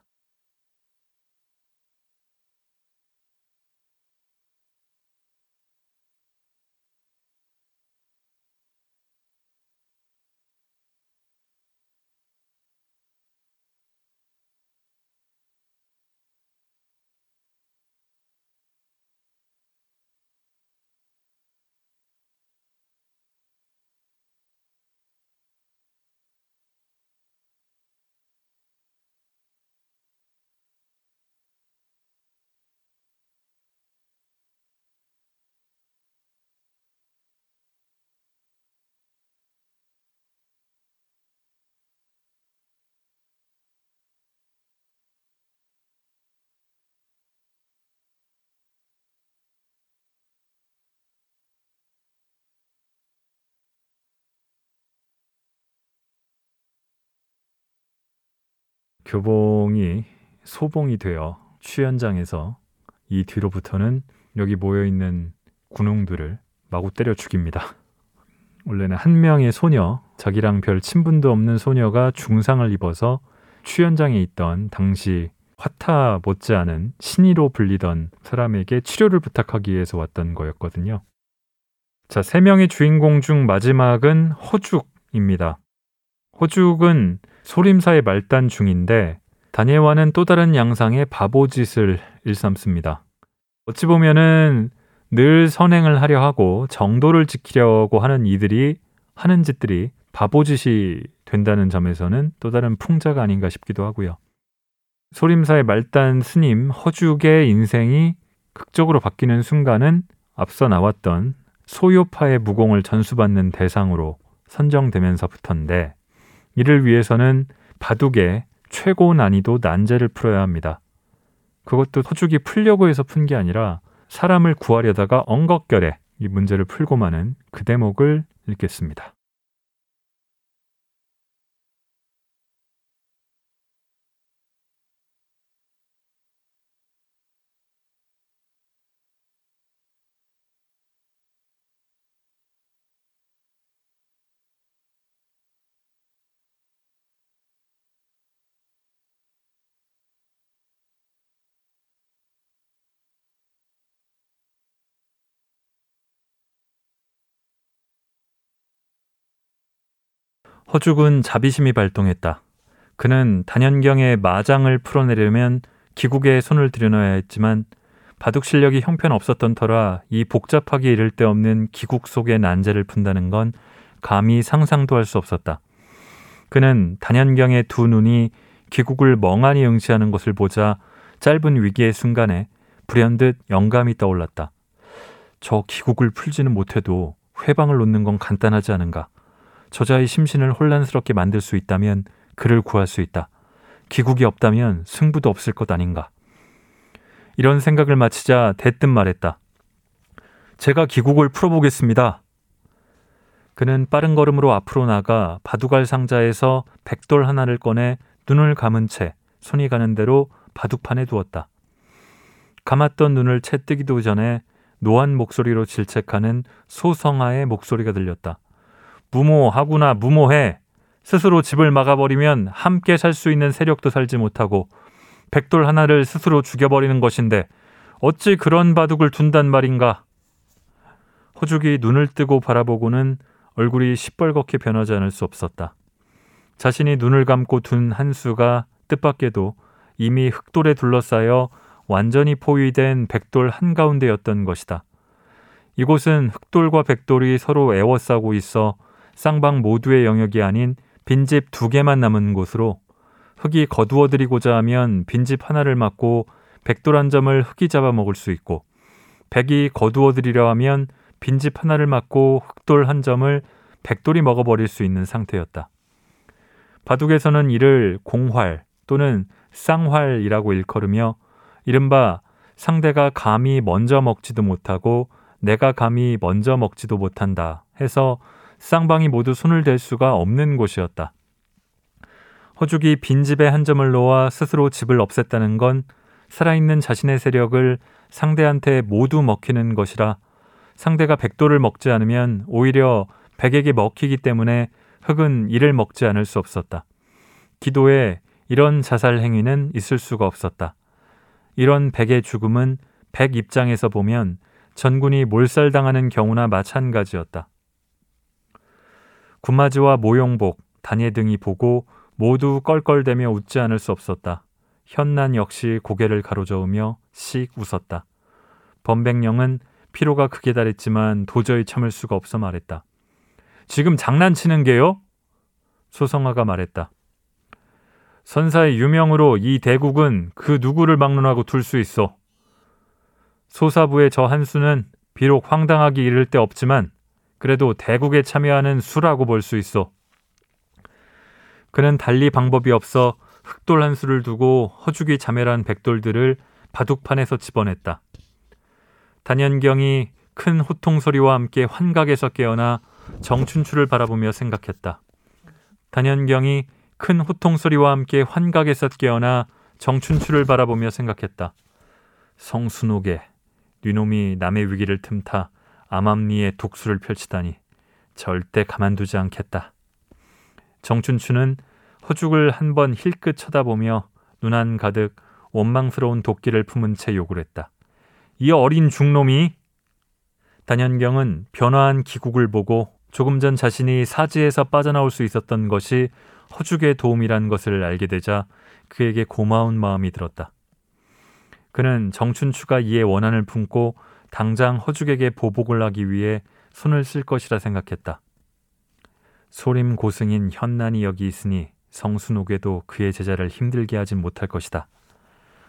교봉이 소봉이 되어 취현장에서 이 뒤로부터는 여기 모여 있는 군웅들을 마구 때려 죽입니다. 원래는 한 명의 소녀, 자기랑 별 친분도 없는 소녀가 중상을 입어서 취현장에 있던 당시 화타 못지않은 신이로 불리던 사람에게 치료를 부탁하기 위해서 왔던 거였거든요. 자, 세 명의 주인공 중 마지막은 호죽입니다. 호죽은 소림사의 말단 중인데 다니엘와는 또 다른 양상의 바보짓을 일삼습니다. 어찌 보면은 늘 선행을 하려 하고 정도를 지키려고 하는 이들이 하는 짓들이 바보짓이 된다는 점에서는 또 다른 풍자가 아닌가 싶기도 하고요. 소림사의 말단 스님 허죽의 인생이 극적으로 바뀌는 순간은 앞서 나왔던 소요파의 무공을 전수받는 대상으로 선정되면서부터인데 이를 위해서는 바둑의 최고 난이도 난제를 풀어야 합니다. 그것도 서죽이 풀려고 해서 푼 게 아니라 사람을 구하려다가 엉겁결에 이 문제를 풀고 마는 그 대목을 읽겠습니다. 허죽은 자비심이 발동했다. 그는 단연경의 마장을 풀어내려면 기국에 손을 들여놔야 했지만 바둑 실력이 형편없었던 터라 이 복잡하게 이를 데 없는 기국 속의 난제를 푼다는 건 감히 상상도 할 수 없었다. 그는 단연경의 두 눈이 기국을 멍하니 응시하는 것을 보자 짧은 위기의 순간에 불현듯 영감이 떠올랐다. 저 기국을 풀지는 못해도 회방을 놓는 건 간단하지 않은가. 저자의 심신을 혼란스럽게 만들 수 있다면 그를 구할 수 있다. 기국이 없다면 승부도 없을 것 아닌가. 이런 생각을 마치자 대뜸 말했다. 제가 기국을 풀어보겠습니다. 그는 빠른 걸음으로 앞으로 나가 바둑알 상자에서 백돌 하나를 꺼내 눈을 감은 채 손이 가는 대로 바둑판에 두었다. 감았던 눈을 채 뜨기도 전에 노한 목소리로 질책하는 소성하의 목소리가 들렸다. 무모하구나 무모해. 스스로 집을 막아버리면 함께 살 수 있는 세력도 살지 못하고 백돌 하나를 스스로 죽여버리는 것인데 어찌 그런 바둑을 둔단 말인가. 허죽이 눈을 뜨고 바라보고는 얼굴이 시뻘겋게 변하지 않을 수 없었다. 자신이 눈을 감고 둔 한수가 뜻밖에도 이미 흑돌에 둘러싸여 완전히 포위된 백돌 한가운데였던 것이다. 이곳은 흑돌과 백돌이 서로 애워싸고 있어 쌍방 모두의 영역이 아닌 빈집 두 개만 남은 곳으로 흑이 거두어들이고자 하면 빈집 하나를 막고 백돌 한 점을 흑이 잡아먹을 수 있고 백이 거두어들이려 하면 빈집 하나를 막고 흑돌 한 점을 백돌이 먹어버릴 수 있는 상태였다. 바둑에서는 이를 공활 또는 쌍활이라고 일컬으며 이른바 상대가 감히 먼저 먹지도 못하고 내가 감히 먼저 먹지도 못한다 해서 쌍방이 모두 손을 댈 수가 없는 곳이었다. 허죽이 빈집에 한 점을 놓아 스스로 집을 없앴다는 건 살아있는 자신의 세력을 상대한테 모두 먹히는 것이라 상대가 백도를 먹지 않으면 오히려 백에게 먹히기 때문에 흑은 이를 먹지 않을 수 없었다. 기도에 이런 자살 행위는 있을 수가 없었다. 이런 백의 죽음은 백 입장에서 보면 전군이 몰살당하는 경우나 마찬가지였다. 구마지와 모용복, 단예 등이 보고 모두 껄껄대며 웃지 않을 수 없었다. 현난 역시 고개를 가로저으며 씩 웃었다. 범백령은 피로가 크게 달했지만 도저히 참을 수가 없어 말했다. 지금 장난치는 게요? 소성화가 말했다. 선사의 유명으로 이 대국은 그 누구를 막론하고 둘 수 있어. 소사부의 저 한수는 비록 황당하기 이를 데 없지만 그래도 대국에 참여하는 수라고 볼 수 있어. 그는 달리 방법이 없어 흑돌 한 수를 두고 허죽이 자멸한 백돌들을 바둑판에서 집어냈다. 단연경이 큰 호통 소리와 함께 환각에서 깨어나 정춘추를 바라보며 생각했다. 단연경이 큰 호통 소리와 함께 환각에서 깨어나 정춘추를 바라보며 생각했다. 성순옥에 뉘놈이 남의 위기를 틈타 암암리에 독수를 펼치다니 절대 가만두지 않겠다. 정춘추는 허죽을 한 번 힐끗 쳐다보며 눈안 가득 원망스러운 도끼를 품은 채 욕을 했다. 이 어린 중놈이 단연경은 변화한 기국을 보고 조금 전 자신이 사지에서 빠져나올 수 있었던 것이 허죽의 도움이란 것을 알게 되자 그에게 고마운 마음이 들었다. 그는 정춘추가 이에 원한을 품고 당장 허죽에게 보복을 하기 위해 손을 쓸 것이라 생각했다. 소림 고승인 현난이 여기 있으니 성순옥에도 그의 제자를 힘들게 하진 못할 것이다.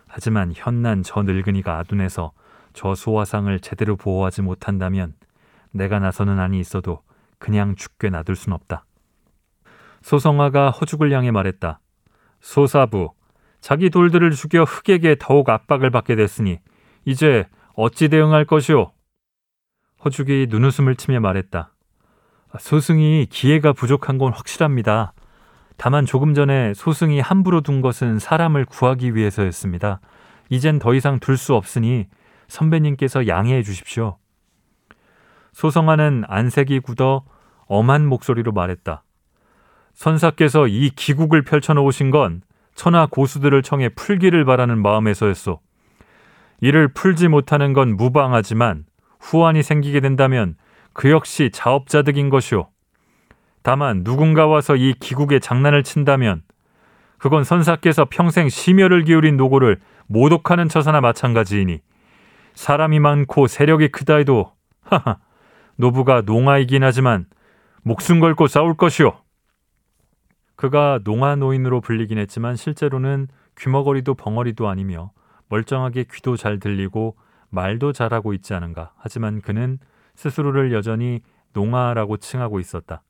하지만 현난 저 늙은이가 아둔해서 저 소화상을 제대로 보호하지 못한다면 내가 나서는 안이 있어도 그냥 죽게 놔둘 순 없다. 소성화가 허죽을 향해 말했다. 소사부, 자기 돌들을 죽여 흑에게 더욱 압박을 받게 됐으니 이제 어찌 대응할 것이오? 허죽이 눈웃음을 치며 말했다. 소승이 기회가 부족한 건 확실합니다. 다만 조금 전에 소승이 함부로 둔 것은 사람을 구하기 위해서였습니다. 이젠 더 이상 둘 수 없으니 선배님께서 양해해 주십시오. 소성아는 안색이 굳어 엄한 목소리로 말했다. 선사께서 이 기국을 펼쳐놓으신 건 천하 고수들을 청해 풀기를 바라는 마음에서였소. 이를 풀지 못하는 건 무방하지만 후환이 생기게 된다면 그 역시 자업자득인 것이오. 다만 누군가 와서 이 기국에 장난을 친다면 그건 선사께서 평생 심혈을 기울인 노고를 모독하는 처사나 마찬가지이니 사람이 많고 세력이 크다 해도 하하 노부가 농아이긴 하지만 목숨 걸고 싸울 것이오. 그가 농아 노인으로 불리긴 했지만 실제로는 귀머거리도 벙어리도 아니며 멀쩡하게 귀도 잘 들리고 말도 잘하고 있지 않은가. 하지만 그는 스스로를 여전히 농아라고 칭하고 있었다.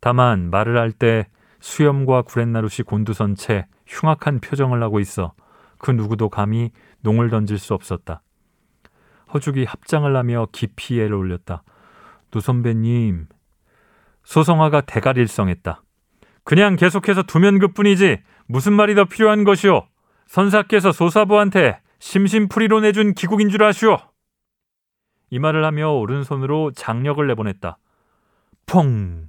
다만 말을 할 때 수염과 구렛나룻이 곤두선 채 흉악한 표정을 하고 있어 그 누구도 감히 농을 던질 수 없었다. 허죽이 합장을 하며 깊이 예를 올렸다. 노 선배님, 소성하가 대갈일성했다. 그냥 계속해서 두면 그뿐이지 무슨 말이 더 필요한 것이오? 선사께서 소사부한테 심심풀이로 내준 기국인 줄 아시오? 이 말을 하며 오른손으로 장력을 내보냈다. 퐁!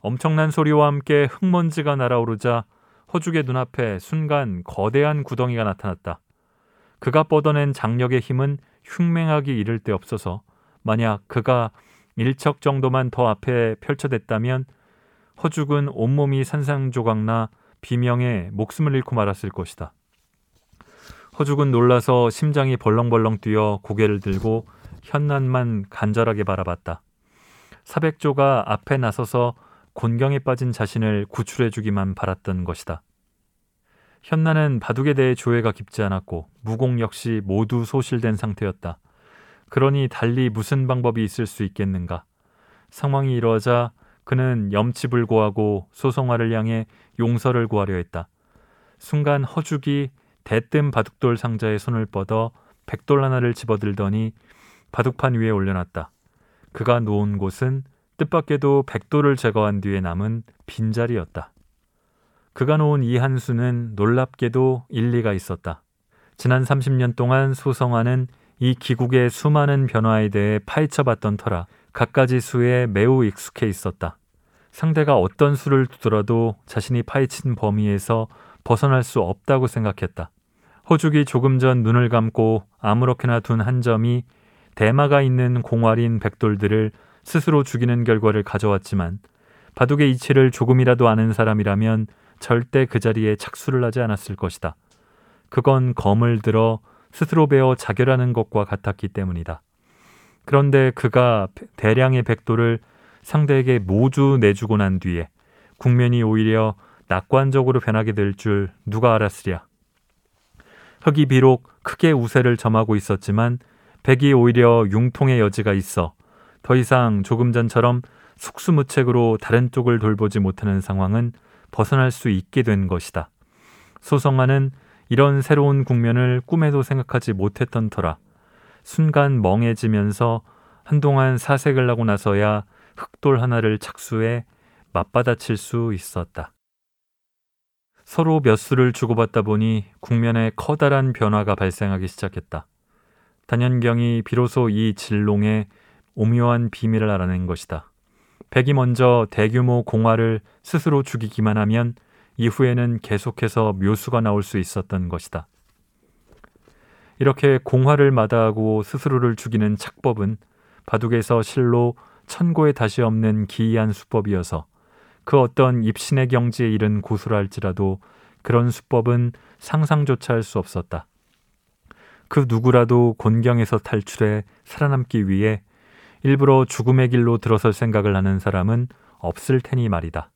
엄청난 소리와 함께 흙먼지가 날아오르자 허죽의 눈앞에 순간 거대한 구덩이가 나타났다. 그가 뻗어낸 장력의 힘은 흉맹하기 이를 데 없어서 만약 그가 일척 정도만 더 앞에 펼쳐댔다면 허죽은 온몸이 산상조각나 비명에 목숨을 잃고 말았을 것이다. 허죽은 놀라서 심장이 벌렁벌렁 뛰어 고개를 들고 현난만 간절하게 바라봤다. 사백조가 앞에 나서서 곤경에 빠진 자신을 구출해 주기만 바랐던 것이다. 현나는 바둑에 대해 조회가 깊지 않았고 무공 역시 모두 소실된 상태였다. 그러니 달리 무슨 방법이 있을 수 있겠는가? 상황이 이러자 그는 염치불고하고 소송화를 향해 용서를 구하려 했다. 순간 허죽이 대뜸 바둑돌 상자에 손을 뻗어 백돌 하나를 집어들더니 바둑판 위에 올려놨다. 그가 놓은 곳은 뜻밖에도 백돌을 제거한 뒤에 남은 빈자리였다. 그가 놓은 이 한 수는 놀랍게도 일리가 있었다. 지난 30년 동안 소성화는 이 기국의 수많은 변화에 대해 파헤쳐봤던 터라 갖가지 수에 매우 익숙해 있었다. 상대가 어떤 수를 두더라도 자신이 파헤친 범위에서 벗어날 수 없다고 생각했다. 호죽이 조금 전 눈을 감고 아무렇게나 둔 한 점이 대마가 있는 공활인 백돌들을 스스로 죽이는 결과를 가져왔지만 바둑의 이치를 조금이라도 아는 사람이라면 절대 그 자리에 착수를 하지 않았을 것이다. 그건 검을 들어 스스로 베어 자결하는 것과 같았기 때문이다. 그런데 그가 대량의 백도를 상대에게 모두 내주고 난 뒤에 국면이 오히려 낙관적으로 변하게 될 줄 누가 알았으랴. 흑이 비록 크게 우세를 점하고 있었지만 백이 오히려 융통의 여지가 있어 더 이상 조금 전처럼 속수무책으로 다른 쪽을 돌보지 못하는 상황은 벗어날 수 있게 된 것이다. 소성화는 이런 새로운 국면을 꿈에도 생각하지 못했던 터라 순간 멍해지면서 한동안 사색을 하고 나서야 흑돌 하나를 착수해 맞받아칠 수 있었다. 서로 몇 수를 주고받다 보니 국면에 커다란 변화가 발생하기 시작했다. 단연경이 비로소 이 진롱의 오묘한 비밀을 알아낸 것이다. 백이 먼저 대규모 공화를 스스로 죽이기만 하면 이후에는 계속해서 묘수가 나올 수 있었던 것이다. 이렇게 공화를 마다하고 스스로를 죽이는 착법은 바둑에서 실로 천고에 다시 없는 기이한 수법이어서 그 어떤 입신의 경지에 이른 고수랄지라도 그런 수법은 상상조차 할 수 없었다. 그 누구라도 곤경에서 탈출해 살아남기 위해 일부러 죽음의 길로 들어설 생각을 하는 사람은 없을 테니 말이다.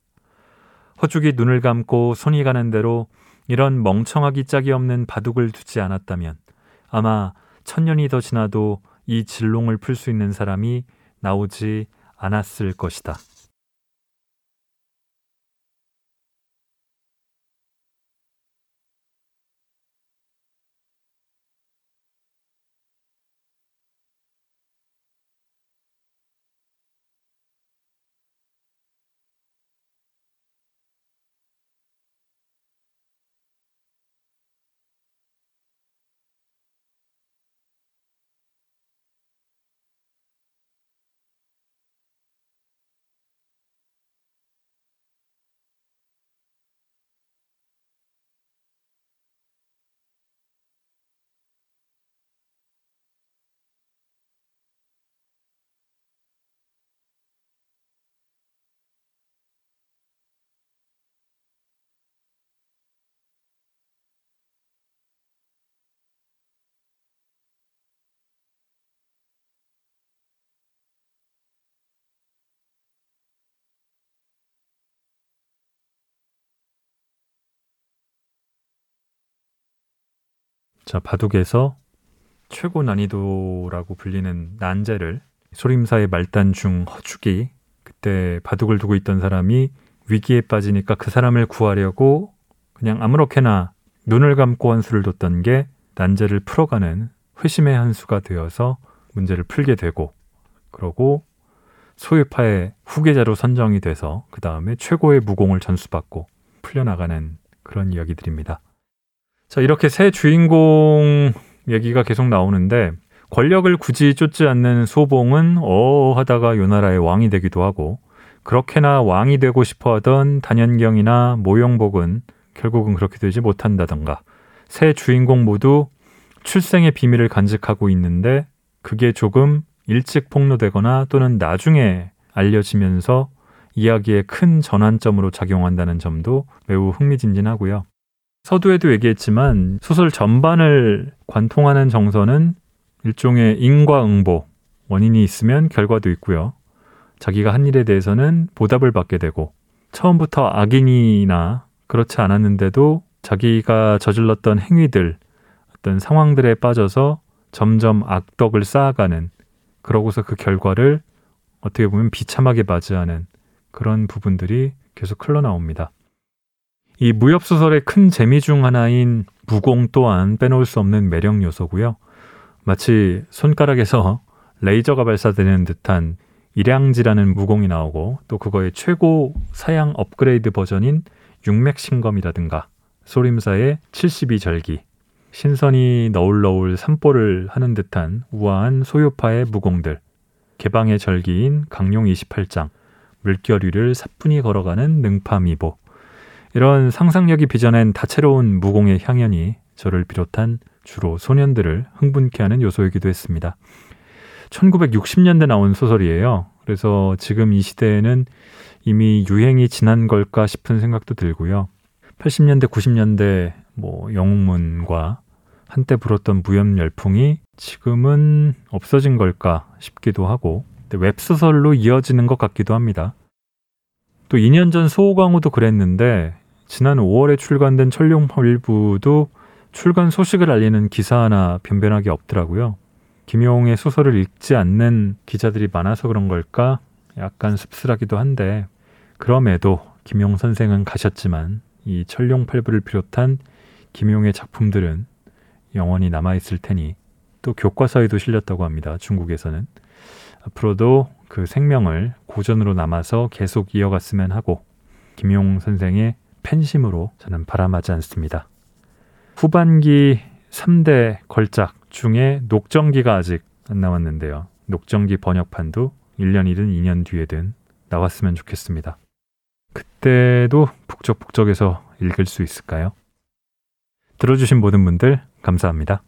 허죽이 눈을 감고 손이 가는 대로 이런 멍청하기 짝이 없는 바둑을 두지 않았다면 아마 천년이 더 지나도 이 진롱을 풀 수 있는 사람이 나오지 않았을 것이다. 자, 바둑에서 최고 난이도라고 불리는 난제를 소림사의 말단 중 허죽이 그때 바둑을 두고 있던 사람이 위기에 빠지니까 그 사람을 구하려고 그냥 아무렇게나 눈을 감고 한 수를 뒀던 게 난제를 풀어가는 회심의 한 수가 되어서 문제를 풀게 되고 그러고 소유파의 후계자로 선정이 돼서 그 다음에 최고의 무공을 전수받고 풀려나가는 그런 이야기들입니다. 자, 이렇게 새 주인공 얘기가 계속 나오는데 권력을 굳이 쫓지 않는 소봉은 어어 하다가 요나라의 왕이 되기도 하고 그렇게나 왕이 되고 싶어 하던 단연경이나 모용복은 결국은 그렇게 되지 못한다던가 새 주인공 모두 출생의 비밀을 간직하고 있는데 그게 조금 일찍 폭로되거나 또는 나중에 알려지면서 이야기의 큰 전환점으로 작용한다는 점도 매우 흥미진진하고요. 서두에도 얘기했지만 소설 전반을 관통하는 정서는 일종의 인과응보, 원인이 있으면 결과도 있고요. 자기가 한 일에 대해서는 보답을 받게 되고 처음부터 악인이나 그렇지 않았는데도 자기가 저질렀던 행위들, 어떤 상황들에 빠져서 점점 악덕을 쌓아가는 그러고서 그 결과를 어떻게 보면 비참하게 맞이하는 그런 부분들이 계속 흘러나옵니다. 이 무협 소설의 큰 재미 중 하나인 무공 또한 빼놓을 수 없는 매력 요소고요. 마치 손가락에서 레이저가 발사되는 듯한 일양지라는 무공이 나오고 또 그거의 최고 사양 업그레이드 버전인 육맥신검이라든가 소림사의 72절기 신선이 너울너울 산보를 하는 듯한 우아한 소요파의 무공들 개방의 절기인 강용 28장 물결위를 사뿐히 걸어가는 능파미보 이런 상상력이 빚어낸 다채로운 무공의 향연이 저를 비롯한 주로 소년들을 흥분케 하는 요소이기도 했습니다. 1960년대 나온 소설이에요. 그래서 지금 이 시대에는 이미 유행이 지난 걸까 싶은 생각도 들고요. 80년대, 90년대 뭐 영웅문과 한때 불었던 무협 열풍이 지금은 없어진 걸까 싶기도 하고 웹소설로 이어지는 것 같기도 합니다. 또 2년 전 소호광호도 그랬는데 지난 5월에 출간된 천룡팔부도 출간 소식을 알리는 기사 하나 변변하게 없더라고요. 김용의 소설을 읽지 않는 기자들이 많아서 그런 걸까 약간 씁쓸하기도 한데 그럼에도 김용 선생은 가셨지만 이 천룡팔부를 비롯한 김용의 작품들은 영원히 남아 있을 테니 또 교과서에도 실렸다고 합니다. 중국에서는 앞으로도 그 생명을 고전으로 남아서 계속 이어갔으면 하고 김용 선생의 팬심으로 저는 바람하지 않습니다. 후반기 3대 걸작 중에 녹정기가 아직 안 나왔는데요. 녹정기 번역판도 1년이든 2년 뒤에든 나왔으면 좋겠습니다. 그때도 북적북적해서 읽을 수 있을까요? 들어주신 모든 분들 감사합니다.